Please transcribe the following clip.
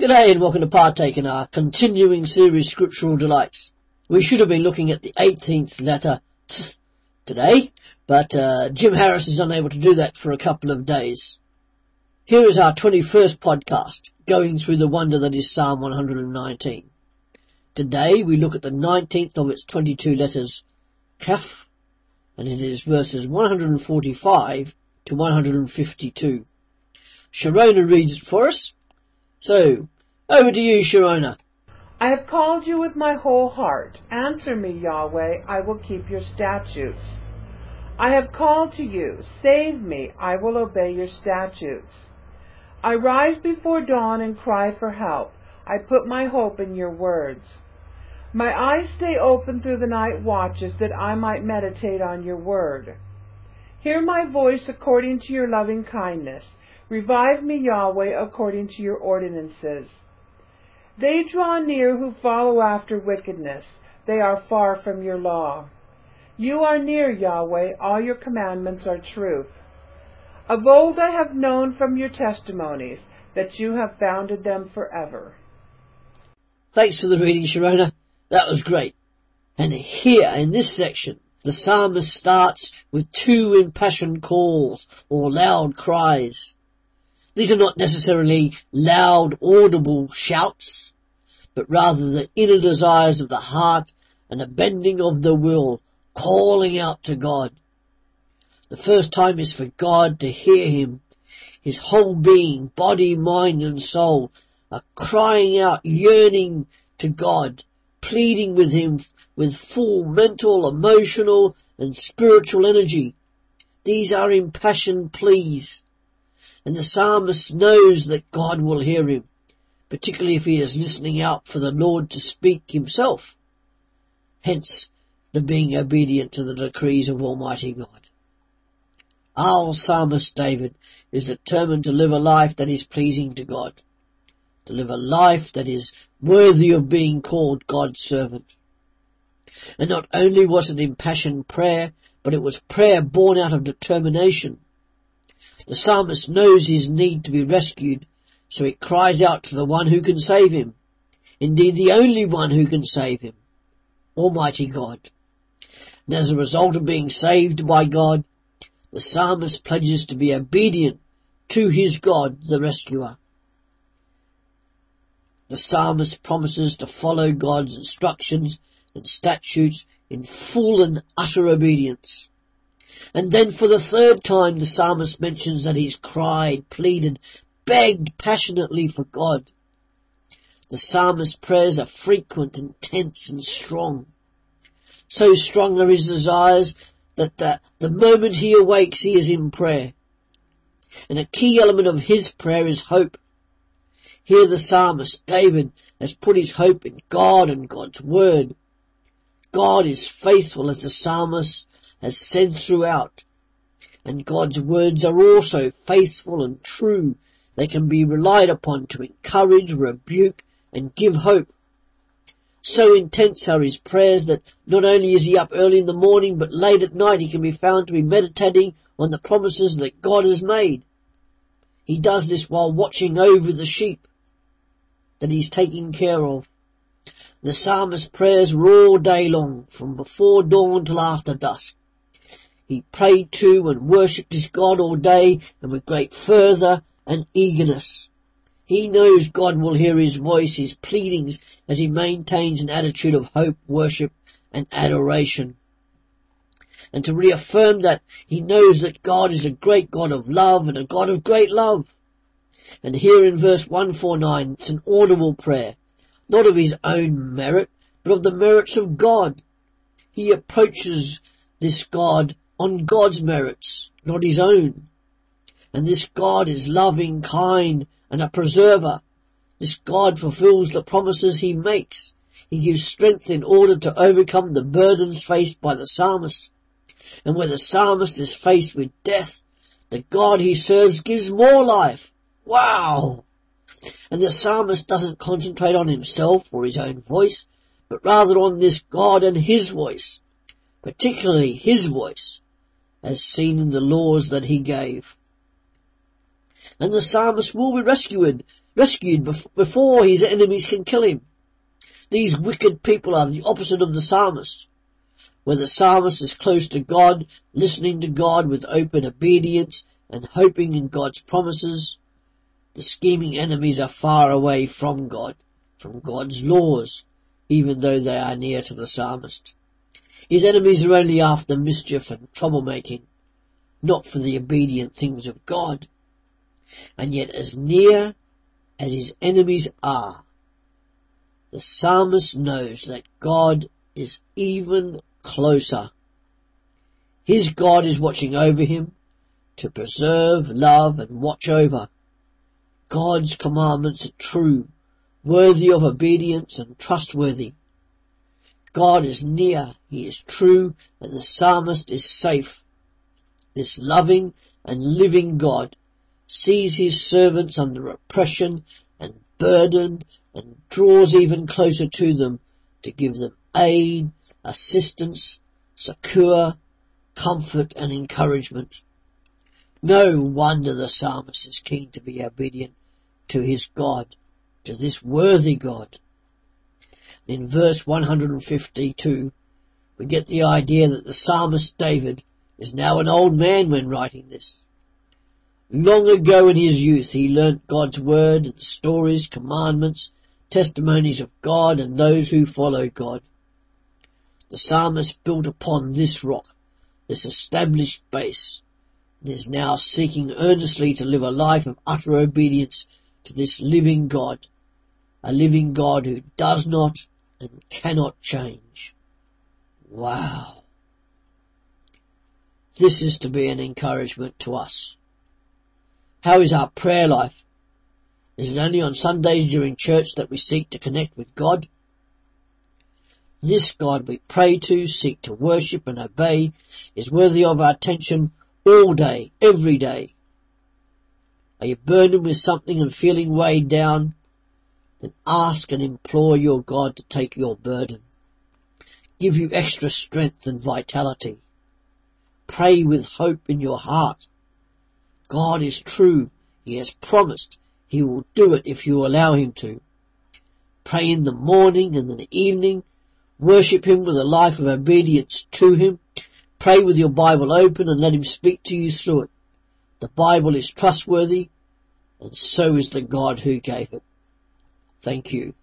G'day and welcome to partake in our continuing series Scriptural Delights. We should have been looking at the 18th letter today, but uh, Jim Harris is unable to do that for a couple of days. Here is our 21st podcast, going through the wonder that is Psalm 119. Today we look at the 19th of its 22 letters, Kaf, and it is verses 145 to 152. Sharona reads it for us, so, over to you, Sharona. I have called you with my whole heart. Answer me, Yahweh. I will keep your statutes. I have called to you. Save me. I will obey your statutes. I rise before dawn and cry for help. I put my hope in your words. My eyes stay open through the night watches that I might meditate on your word. Hear my voice according to your loving kindness. Revive me, Yahweh, according to your ordinances. They draw near who follow after wickedness. They are far from your law. You are near, Yahweh. All your commandments are truth. Of old I have known from your testimonies that you have founded them forever. Thanks for the reading, Sharona. That was great. And here in this section, the psalmist starts with two impassioned calls or loud cries. These are not necessarily loud, audible shouts, but rather the inner desires of the heart and the bending of the will, calling out to God. The first time is for God to hear him. His whole being, body, mind and soul are crying out, yearning to God, pleading with him with full mental, emotional and spiritual energy. These are impassioned pleas. And the psalmist knows that God will hear him, particularly if he is listening out for the Lord to speak himself. Hence the being obedient to the decrees of Almighty God. Our psalmist David is determined to live a life that is pleasing to God, to live a life that is worthy of being called God's servant. And not only was it impassioned prayer, but it was prayer born out of determination. The psalmist knows his need to be rescued, so he cries out to the one who can save him. Indeed, the only one who can save him. Almighty God. And as a result of being saved by God, the psalmist pledges to be obedient to his God, the rescuer. The psalmist promises to follow God's instructions and statutes in full and utter obedience. And then for the third time the psalmist mentions that he's cried, pleaded, begged passionately for God. The psalmist's prayers are frequent, intense and strong. So strong are his desires that the, the moment he awakes he is in prayer. And a key element of his prayer is hope. Here the psalmist, David, has put his hope in God and God's word. God is faithful as the psalmist has said throughout. And God's words are also faithful and true. They can be relied upon to encourage, rebuke, and give hope. So intense are his prayers that not only is he up early in the morning, but late at night he can be found to be meditating on the promises that God has made. He does this while watching over the sheep that he's taking care of. The psalmist's prayers were all day long, from before dawn till after dusk. He prayed to and worshipped his God all day and with great fervour and eagerness. He knows God will hear his voice, his pleadings, as he maintains an attitude of hope, worship and adoration. And to reaffirm that, he knows that God is a great God of love and a God of great love. And here in verse 149, it's an audible prayer, not of his own merit, but of the merits of God. He approaches this God on God's merits, not his own. And this God is loving, kind, and a preserver. This God fulfills the promises he makes. He gives strength in order to overcome the burdens faced by the psalmist. And where the psalmist is faced with death, the God he serves gives more life. Wow! And the psalmist doesn't concentrate on himself or his own voice, but rather on this God and his voice, particularly his voice, as seen in the laws that he gave. And the psalmist will be rescued, rescued before his enemies can kill him. These wicked people are the opposite of the psalmist. Where the psalmist is close to God, listening to God with open obedience and hoping in God's promises, the scheming enemies are far away from God, from God's laws, even though they are near to the psalmist. His enemies are only after mischief and troublemaking, not for the obedient things of God. And yet as near as his enemies are, the psalmist knows that God is even closer. His God is watching over him to preserve, love and watch over. God's commandments are true, worthy of obedience and trustworthy. God is near, He is true, and the psalmist is safe. This loving and living God sees His servants under oppression and burdened and draws even closer to them to give them aid, assistance, succor, comfort and encouragement. No wonder the psalmist is keen to be obedient to his God, to this worthy God. In verse 152, we get the idea that the psalmist David is now an old man when writing this. Long ago in his youth he learnt God's word and the stories, commandments, testimonies of God and those who follow God. The psalmist built upon this rock, this established base, and is now seeking earnestly to live a life of utter obedience to this living God, a living God who does not and cannot change. Wow. This is to be an encouragement to us. How is our prayer life? Is it only on Sundays during church that we seek to connect with God? This God we pray to, seek to worship and obey is worthy of our attention all day, every day. Are you burdened with something and feeling weighed down? Then ask and implore your God to take your burden. Give you extra strength and vitality. Pray with hope in your heart. God is true. He has promised. He will do it if you allow Him to. Pray in the morning and in the evening. Worship Him with a life of obedience to Him. Pray with your Bible open and let Him speak to you through it. The Bible is trustworthy and so is the God who gave it. Thank you.